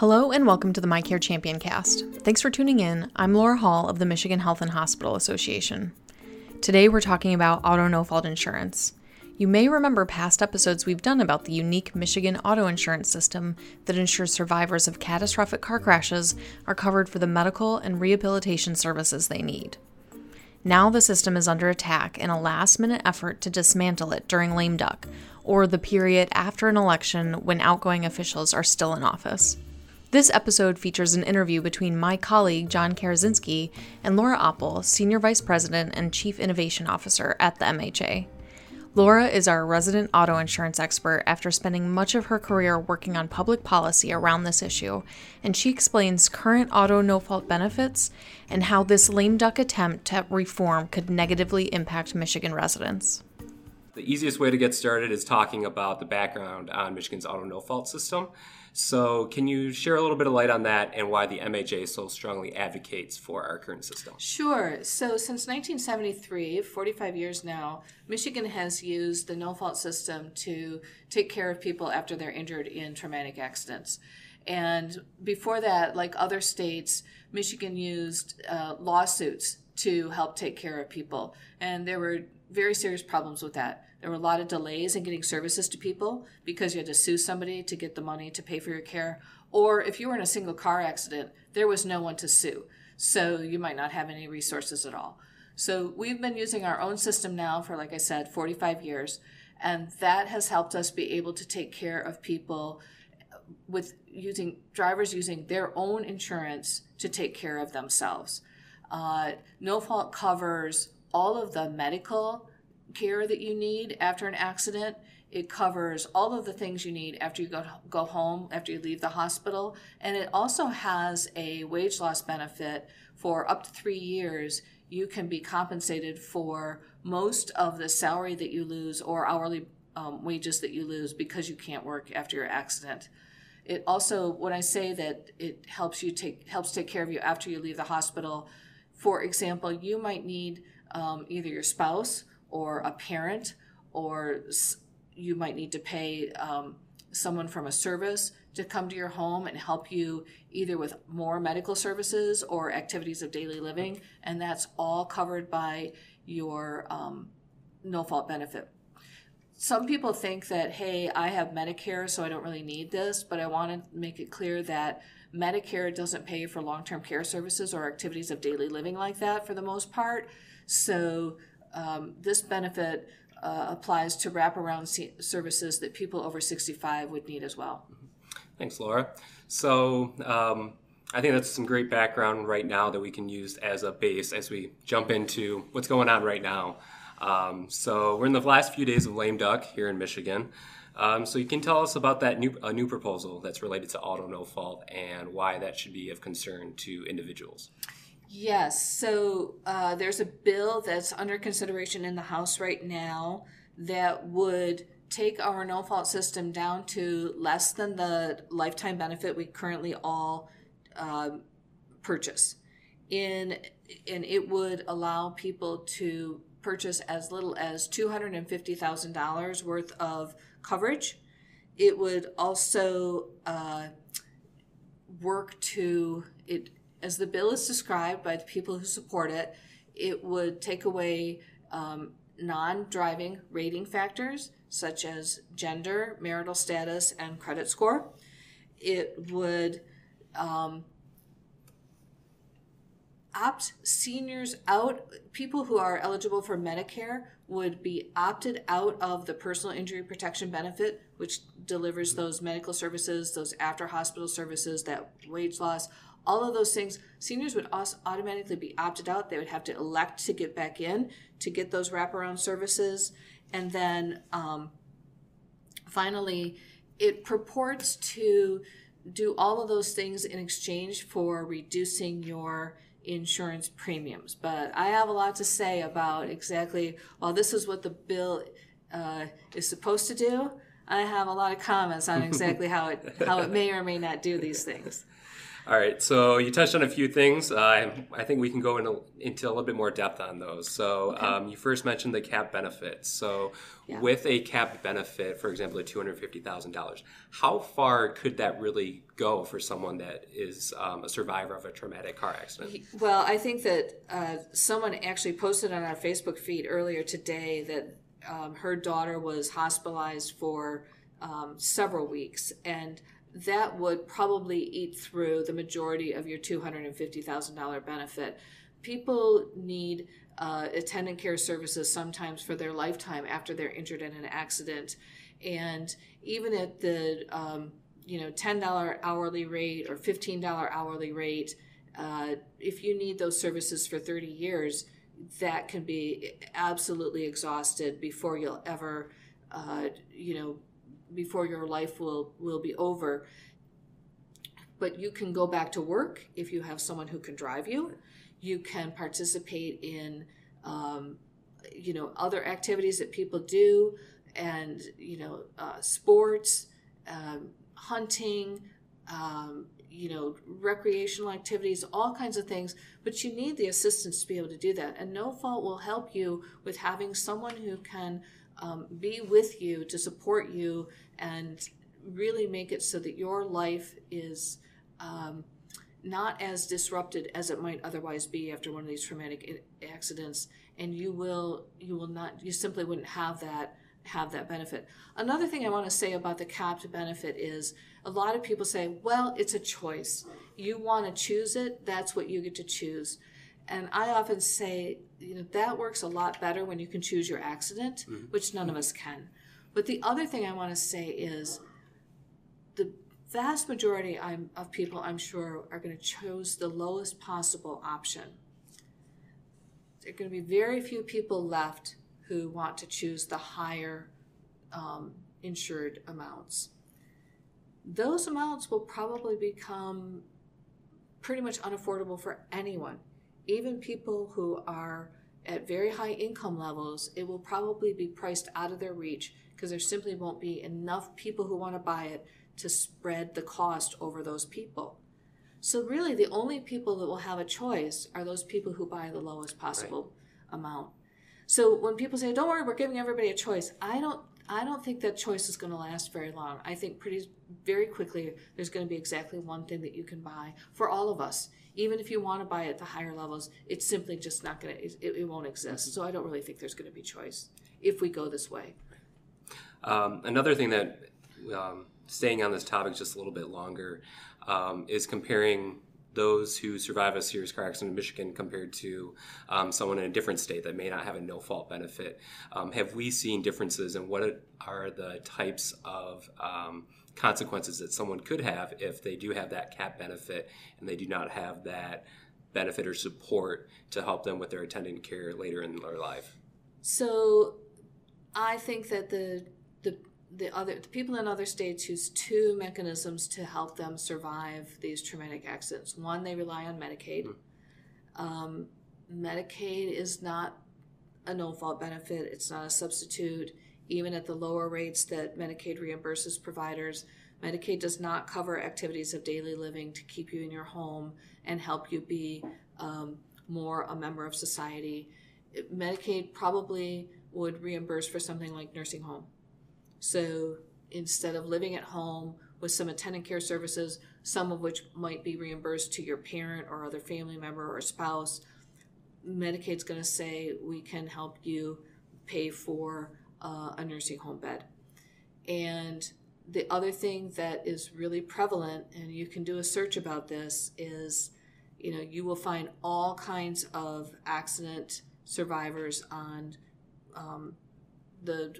Hello and welcome to the My Care Champion cast. Thanks for tuning in. I'm Laura Hall of the Michigan Health and Hospital Association. Today we're talking about auto no fault insurance. You may remember past episodes we've done about the unique Michigan auto insurance system that ensures survivors of catastrophic car crashes are covered for the medical and rehabilitation services they need. Now the system is under attack in a last minute effort to dismantle it during lame duck, or the period after an election when outgoing officials are still in office. This episode features an interview between my colleague John Karasinski and Laura Appel, Senior Vice President and Chief Innovation Officer at the MHA. Laura is our resident auto insurance expert after spending much of her career working on public policy around this issue, and she explains current auto no fault benefits and how this lame duck attempt at reform could negatively impact Michigan residents. The easiest way to get started is talking about the background on Michigan's auto no fault system. So, can you share a little bit of light on that and why the MHA so strongly advocates for our current system? Sure. So, since 1973, 45 years now, Michigan has used the no fault system to take care of people after they're injured in traumatic accidents. And before that, like other states, Michigan used uh, lawsuits to help take care of people. And there were very serious problems with that. There were a lot of delays in getting services to people because you had to sue somebody to get the money to pay for your care. Or if you were in a single car accident, there was no one to sue. So you might not have any resources at all. So we've been using our own system now for, like I said, 45 years. And that has helped us be able to take care of people with using drivers using their own insurance to take care of themselves. Uh, no fault covers all of the medical care that you need after an accident. It covers all of the things you need after you go, go home, after you leave the hospital. And it also has a wage loss benefit for up to three years. You can be compensated for most of the salary that you lose or hourly um, wages that you lose because you can't work after your accident. It also, when I say that it helps you take helps take care of you after you leave the hospital, for example, you might need um, either your spouse or a parent, or you might need to pay um, someone from a service to come to your home and help you either with more medical services or activities of daily living, and that's all covered by your um, no fault benefit. Some people think that, hey, I have Medicare, so I don't really need this, but I want to make it clear that Medicare doesn't pay for long term care services or activities of daily living like that for the most part. So um, this benefit uh, applies to wraparound services that people over 65 would need as well. Thanks, Laura. So um, I think that's some great background right now that we can use as a base as we jump into what's going on right now. Um, so we're in the last few days of lame duck here in Michigan. Um, so you can tell us about that new a new proposal that's related to auto no fault and why that should be of concern to individuals. Yes. So uh, there's a bill that's under consideration in the House right now that would take our no fault system down to less than the lifetime benefit we currently all uh, purchase. In and it would allow people to purchase as little as two hundred and fifty thousand dollars worth of coverage. It would also uh, work to it as the bill is described by the people who support it, it would take away um, non driving rating factors such as gender, marital status, and credit score. It would um, opt seniors out, people who are eligible for Medicare would be opted out of the personal injury protection benefit, which delivers those medical services, those after hospital services, that wage loss, all of those things, seniors would also automatically be opted out. They would have to elect to get back in to get those wraparound services. And then um, finally, it purports to do all of those things in exchange for reducing your insurance premiums. But I have a lot to say about exactly, well, this is what the bill uh, is supposed to do. I have a lot of comments on exactly how it how it may or may not do these things. All right, so you touched on a few things. Uh, I think we can go into, into a little bit more depth on those. So, okay. um, you first mentioned the cap benefits. So, yeah. with a cap benefit, for example, of $250,000, how far could that really go for someone that is um, a survivor of a traumatic car accident? Well, I think that uh, someone actually posted on our Facebook feed earlier today that um, her daughter was hospitalized for um, several weeks. And that would probably eat through the majority of your $250,000 benefit. People need uh, attendant care services sometimes for their lifetime after they're injured in an accident. And even at the um, you know $10 hourly rate or $15 hourly rate, uh, if you need those services for 30 years, that can be absolutely exhausted before you'll ever, uh, you know, before your life will will be over. But you can go back to work if you have someone who can drive you. You can participate in um, you know other activities that people do and you know uh, sports um, hunting um, you know recreational activities all kinds of things. But you need the assistance to be able to do that. And no fault will help you with having someone who can um, be with you to support you and really make it so that your life is um, not as disrupted as it might otherwise be after one of these traumatic accidents. And you will you will not you simply wouldn't have that have that benefit. Another thing i want to say about the capped benefit is a lot of people say well it's a choice. You want to choose it that's what you get to choose and I often say, you know, that works a lot better when you can choose your accident, mm-hmm. which none of us can. But the other thing I want to say is the vast majority I'm, of people, I'm sure, are going to choose the lowest possible option. There are going to be very few people left who want to choose the higher um, insured amounts. Those amounts will probably become pretty much unaffordable for anyone even people who are at very high income levels, it will probably be priced out of their reach because there simply won't be enough people who want to buy it to spread the cost over those people. So, really, the only people that will have a choice are those people who buy the lowest possible right. amount. So, when people say, "Don't worry, we're giving everybody a choice," I don't. I don't think that choice is going to last very long. I think pretty very quickly there's going to be exactly one thing that you can buy for all of us even if you want to buy at the higher levels, it's simply just not going to, it, it won't exist. Mm-hmm. So I don't really think there's going to be choice if we go this way. Um, another thing that, um, staying on this topic just a little bit longer, um, is comparing those who survive a serious car accident in Michigan compared to um, someone in a different state that may not have a no fault benefit. Um, have we seen differences and what are the types of um, consequences that someone could have if they do have that cap benefit and they do not have that benefit or support to help them with their attendant care later in their life. So I think that the the the other the people in other states use two mechanisms to help them survive these traumatic accidents. One, they rely on Medicaid. Mm-hmm. Um, Medicaid is not a no fault benefit. It's not a substitute even at the lower rates that Medicaid reimburses providers. Medicaid does not cover activities of daily living to keep you in your home and help you be um, more a member of society. Medicaid probably would reimburse for something like nursing home. So instead of living at home with some attendant care services, some of which might be reimbursed to your parent or other family member or spouse, Medicaid's going to say we can help you pay for uh, a nursing home bed. And the other thing that is really prevalent, and you can do a search about this, is you know you will find all kinds of accident survivors on um, the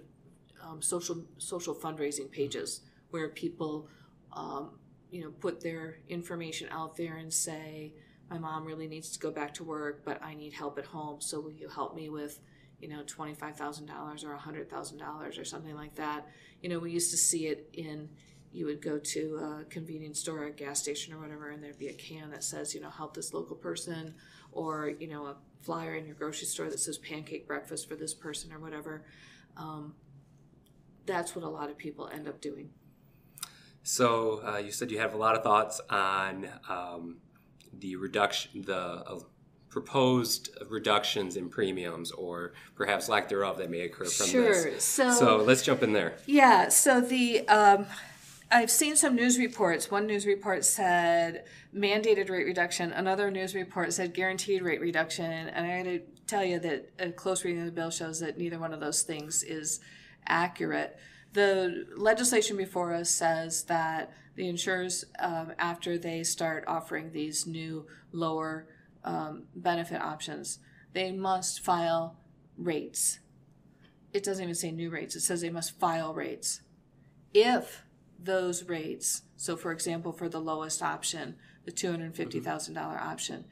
um, social social fundraising pages where people um, you know put their information out there and say my mom really needs to go back to work but i need help at home so will you help me with you know, $25,000 or $100,000 or something like that. You know, we used to see it in, you would go to a convenience store, a gas station or whatever, and there'd be a can that says, you know, help this local person, or, you know, a flyer in your grocery store that says pancake breakfast for this person or whatever. Um, that's what a lot of people end up doing. So uh, you said you have a lot of thoughts on um, the reduction, the uh, proposed reductions in premiums, or perhaps lack thereof that may occur from Sure. this. So- so let's jump in there. Yeah, so the um, I've seen some news reports. One news report said mandated rate reduction. Another news report said guaranteed rate reduction. And I got to tell you that a close reading of the bill shows that neither one of those things is accurate. The legislation before us says that the insurers, um, after they start offering these new lower um, benefit options, they must file rates it doesn't even say new rates. It says they must file rates. If those rates, so for example, for the lowest option, the $250,000 option,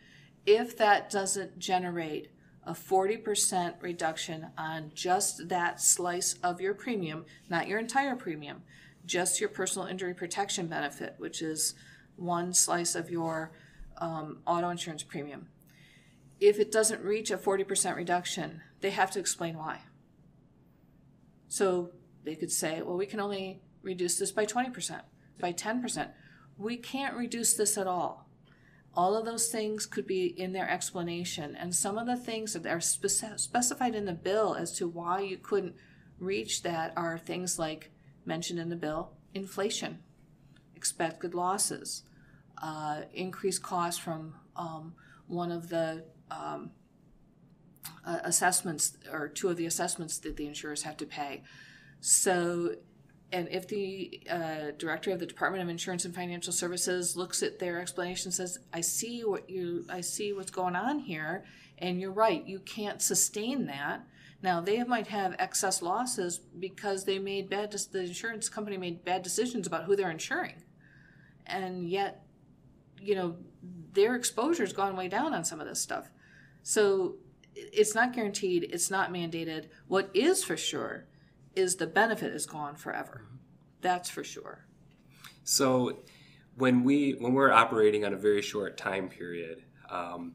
if that doesn't generate a 40% reduction on just that slice of your premium, not your entire premium, just your personal injury protection benefit, which is one slice of your um, auto insurance premium. If it doesn't reach a 40% reduction, they have to explain why. So they could say, well, we can only reduce this by 20%, by 10%. We can't reduce this at all. All of those things could be in their explanation. And some of the things that are spec- specified in the bill as to why you couldn't reach that are things like mentioned in the bill inflation, expected losses, uh, increased costs from um, one of the um, uh, assessments or two of the assessments that the insurers have to pay. So, and if the uh, director of the Department of Insurance and Financial Services looks at their explanation, says, "I see what you, I see what's going on here, and you're right. You can't sustain that." Now they might have excess losses because they made bad. The insurance company made bad decisions about who they're insuring, and yet, you know, their exposure's gone way down on some of this stuff. So it's not guaranteed, it's not mandated. What is for sure is the benefit is gone forever. That's for sure. So when we when we're operating on a very short time period, um,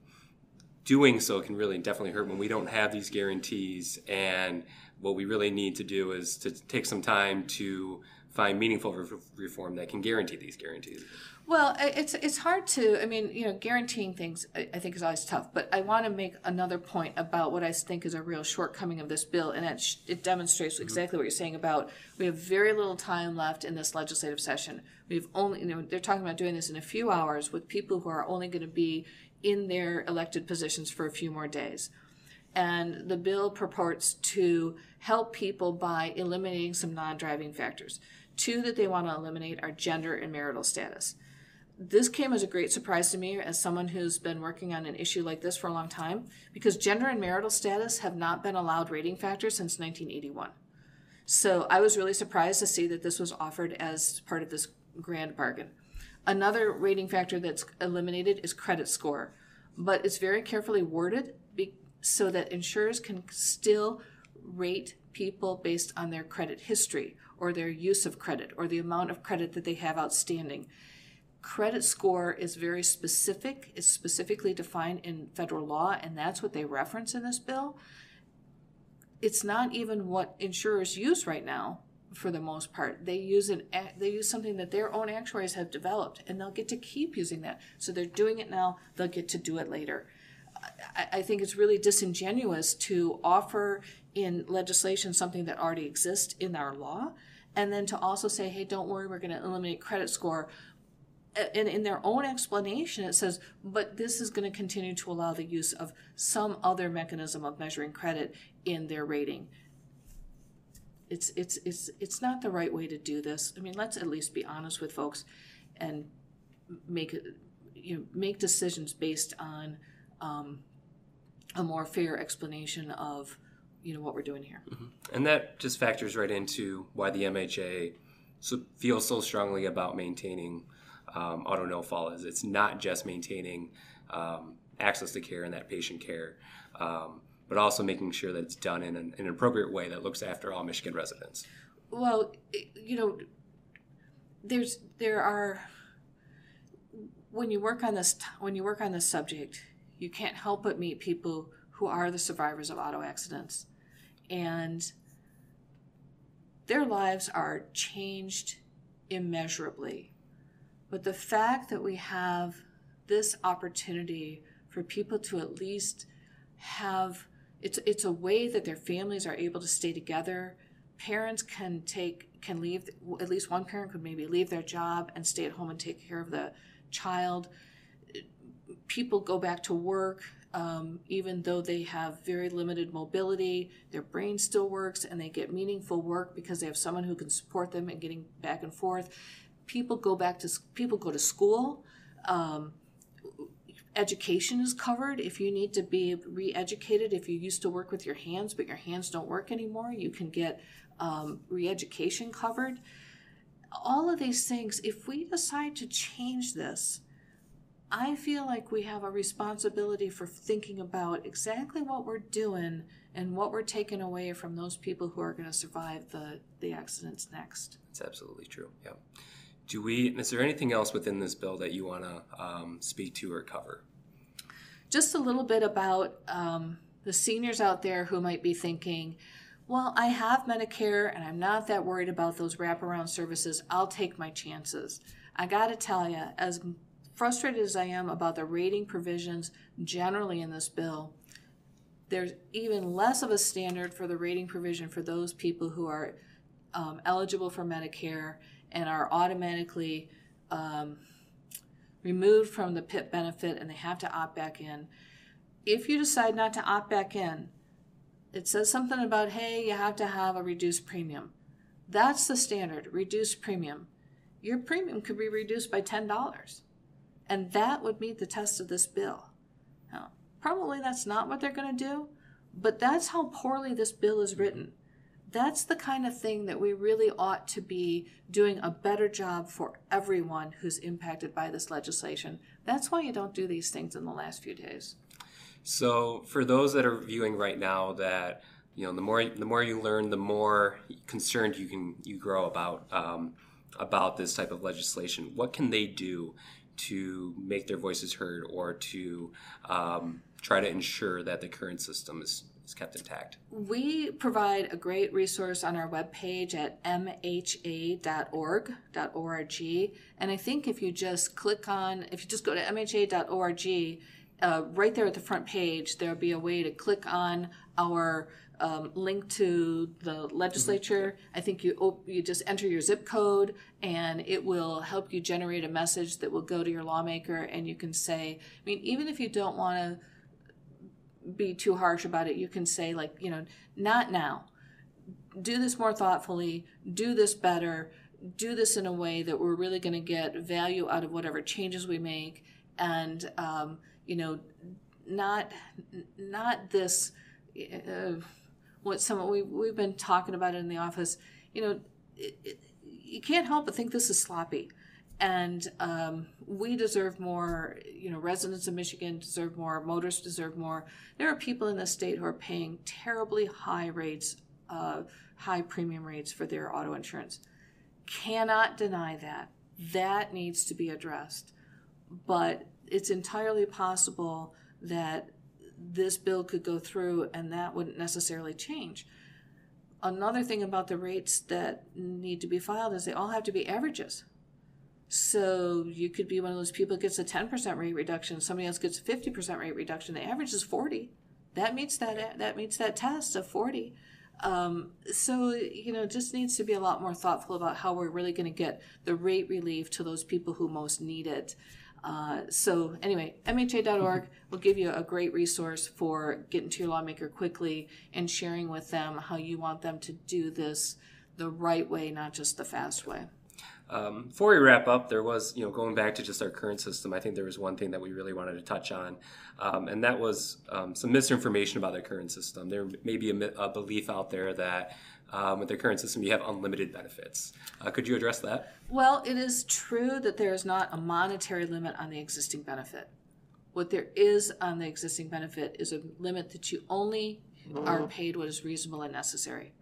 doing so can really definitely hurt when we don't have these guarantees. And what we really need to do is to take some time to find meaningful re- reform that can guarantee these guarantees. Well, it's it's hard to. I mean, you know, guaranteeing things I, I think is always tough. But I want to make another point about what I think is a real shortcoming of this bill, and it sh- it demonstrates mm-hmm. exactly what you're saying about we have very little time left in this legislative session. We've only, you know, they're talking about doing this in a few hours with people who are only going to be in their elected positions for a few more days. And the bill purports to help people by eliminating some non driving factors. Two that they want to eliminate are gender and marital status. This came as a great surprise to me as someone who's been working on an issue like this for a long time because gender and marital status have not been allowed rating factors since 1981. So I was really surprised to see that this was offered as part of this grand bargain. Another rating factor that's eliminated is credit score, but it's very carefully worded so that insurers can still rate people based on their credit history or their use of credit or the amount of credit that they have outstanding. Credit score is very specific, it's specifically defined in federal law, and that's what they reference in this bill it's not even what insurers use right now for the most part. They use an they use something that their own actuaries have developed, and they'll get to keep using that. So they're doing it now; they'll get to do it later. I, I think it's really disingenuous to offer in legislation something that already exists in our law, and then to also say, "Hey, don't worry, we're going to eliminate credit score." And in their own explanation, it says, but this is going to continue to allow the use of some other mechanism of measuring credit in their rating. It's it's it's it's not the right way to do this. I mean, let's at least be honest with folks, and make you know make decisions based on um, a more fair explanation of you know what we're doing here. And that just factors right into why the MHA so, feels so strongly about maintaining um, auto no fault is it's not just maintaining um, access to care and that patient care, um, but also making sure that it's done in an, in an appropriate way that looks after all Michigan residents. Well, you know, there's there are when you work on this when you work on this subject, you can't help but meet people who are the survivors of auto accidents, and their lives are changed immeasurably. But the fact that we have this opportunity for people to at least have it's it's a way that their families are able to stay together. Parents can take can leave at least one parent could maybe leave their job and stay at home and take care of the child. People go back to work um, even though they have very limited mobility, their brain still works and they get meaningful work because they have someone who can support them in getting back and forth. People go back to people go to school. Um, education is covered. If you need to be re-educated, if you used to work with your hands but your hands don't work anymore, you can get um, re-education covered. All of these things, if we decide to change this, I feel like we have a responsibility for thinking about exactly what we're doing and what we're taking away from those people who are going to survive the, the accidents next. It's absolutely true. Yeah. Do we? Is there anything else within this bill that you want to um, speak to or cover? Just a little bit about um, the seniors out there who might be thinking, well, I have Medicare and I'm not that worried about those wraparound services. I'll take my chances. I got to tell you, as frustrated as I am about the rating provisions generally in this bill, there's even less of a standard for the rating provision for those people who are um, eligible for Medicare and are automatically um, removed from the PIP benefit and they have to opt back in. If you decide not to opt back in, it says something about, hey, you have to have a reduced premium. That's the standard, reduced premium. Your premium could be reduced by $10. And that would meet the test of this bill. Now, probably that's not what they're going to do, but that's how poorly this bill is written. That's the kind of thing that we really ought to be doing a better job for everyone who's impacted by this legislation. That's why you don't do these things in the last few days. So, for those that are viewing right now, that you know, the more the more you learn, the more concerned you can you grow about um, about this type of legislation. What can they do to make their voices heard or to um, try to ensure that the current system is, is kept intact? We provide a great resource on our webpage at mha.org, .org. And I think if you just click on, if you just go to mha.org, uh, right there at the front page, there'll be a way to click on our um, link to the legislature. Mm-hmm. I think you op- you just enter your zip code, and it will help you generate a message that will go to your lawmaker, and you can say, I mean, even if you don't want to be too harsh about it, you can say like, you know, not now. Do this more thoughtfully. Do this better. Do this in a way that we're really going to get value out of whatever changes we make, and um, you know, not not this. Uh, what some we we've been talking about it in the office. You know, it, it, you can't help but think this is sloppy, and um, we deserve more. You know, residents of Michigan deserve more. Motorists deserve more. There are people in the state who are paying terribly high rates, uh, high premium rates for their auto insurance. Cannot deny that. That needs to be addressed, but it's entirely possible that this bill could go through and that wouldn't necessarily change. Another thing about the rates that need to be filed is they all have to be averages. So you could be one of those people that gets a 10% rate reduction, somebody else gets a 50% rate reduction. The average is 40. That meets that that meets that test of 40. Um, so you know, just needs to be a lot more thoughtful about how we're really going to get the rate relief to those people who most need it. Uh, so anyway, MHA.org will give you a great resource for getting to your lawmaker quickly and sharing with them how you want them to do this the right way, not just the fast way. Um, before we wrap up, there was, you know, going back to just our current system, I think there was one thing that we really wanted to touch on, um, and that was um, some misinformation about the current system. There may be a, a belief out there that um, with the current system, you have unlimited benefits. Uh, could you address that? Well, it is true that there is not a monetary limit on the existing benefit. What there is on the existing benefit is a limit that you only are paid what is reasonable and necessary.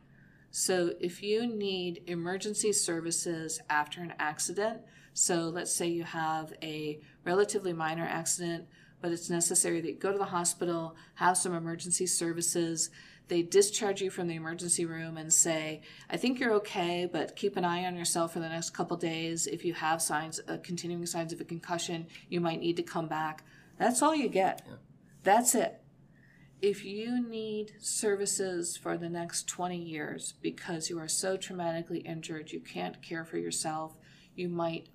So if you need emergency services after an accident, so let's say you have a relatively minor accident, but it's necessary that you go to the hospital, have some emergency services, they discharge you from the emergency room and say, I think you're okay, but keep an eye on yourself for the next couple days. If you have signs, uh, continuing signs of a concussion, you might need to come back. That's all you get. Yeah. That's it. If you need services for the next 20 years because you are so traumatically injured, you can't care for yourself, you might,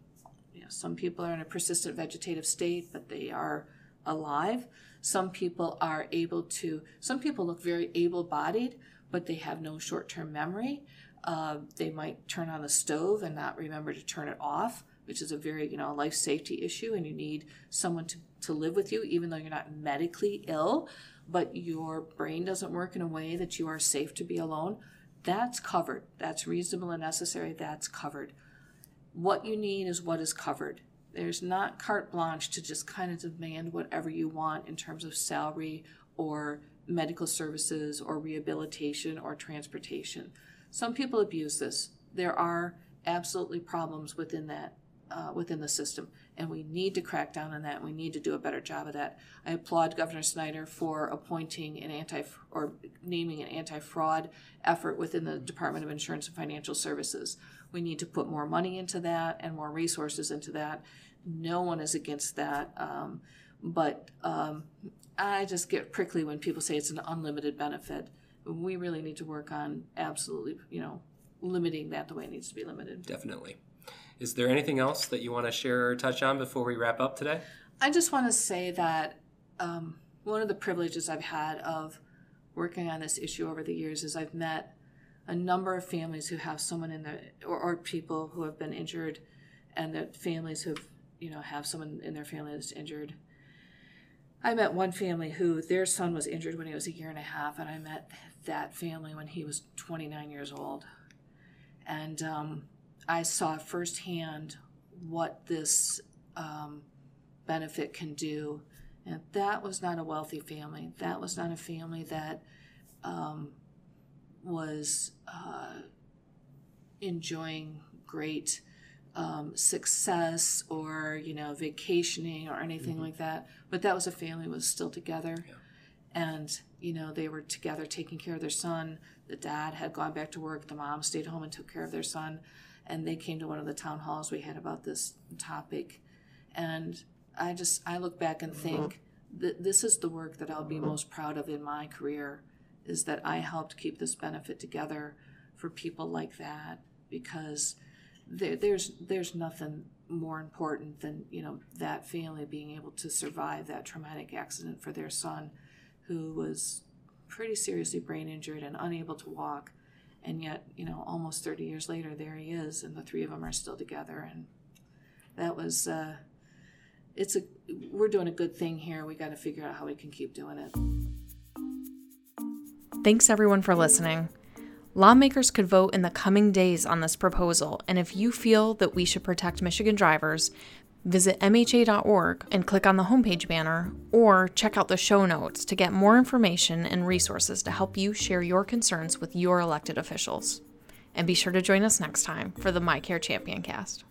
you know, some people are in a persistent vegetative state, but they are alive some people are able to, some people look very able bodied, but they have no short term memory. Uh, they might turn on the stove and not remember to turn it off, which is a very, you know, life safety issue. And you need someone to, to live with you, even though you're not medically ill, but your brain doesn't work in a way that you are safe to be alone. That's covered. That's reasonable and necessary. That's covered. What you need is what is covered. There's not carte blanche to just kind of demand whatever you want in terms of salary or medical services or rehabilitation or transportation. Some people abuse this. There are absolutely problems within that uh, within the system, and we need to crack down on that. We need to do a better job of that. I applaud Governor Snyder for appointing an anti or naming an anti-fraud effort within the Department of Insurance and Financial Services. We need to put more money into that and more resources into that, no one is against that. Um, but um, I just get prickly when people say it's an unlimited benefit. We really need to work on absolutely, you know, limiting that the way it needs to be limited. Definitely. Is there anything else that you want to share or touch on before we wrap up today? I just want to say that um, one of the privileges I've had of working on this issue over the years is I've met a number of families who have someone in the or, or people who have been injured and the families who've you know, have someone in their family that's injured. I met one family who their son was injured when he was a year and a half, and I met that family when he was 29 years old. And um, I saw firsthand what this um, benefit can do. And that was not a wealthy family. That was not a family that um, was uh, enjoying great um, success or you know vacationing or anything mm-hmm. like that but that was a family was still together yeah. and you know they were together taking care of their son the dad had gone back to work the mom stayed home and took care of their son and they came to one of the town halls we had about this topic and i just i look back and think mm-hmm. that this is the work that i'll be mm-hmm. most proud of in my career is that i helped keep this benefit together for people like that because there, there's there's nothing more important than you know that family being able to survive that traumatic accident for their son, who was pretty seriously brain injured and unable to walk, and yet you know almost 30 years later there he is, and the three of them are still together, and that was. Uh, it's a we're doing a good thing here. We got to figure out how we can keep doing it. Thanks everyone for listening. Lawmakers could vote in the coming days on this proposal, and if you feel that we should protect Michigan drivers, visit MHA.org and click on the homepage banner, or check out the show notes to get more information and resources to help you share your concerns with your elected officials. And be sure to join us next time for the My Care Champion cast.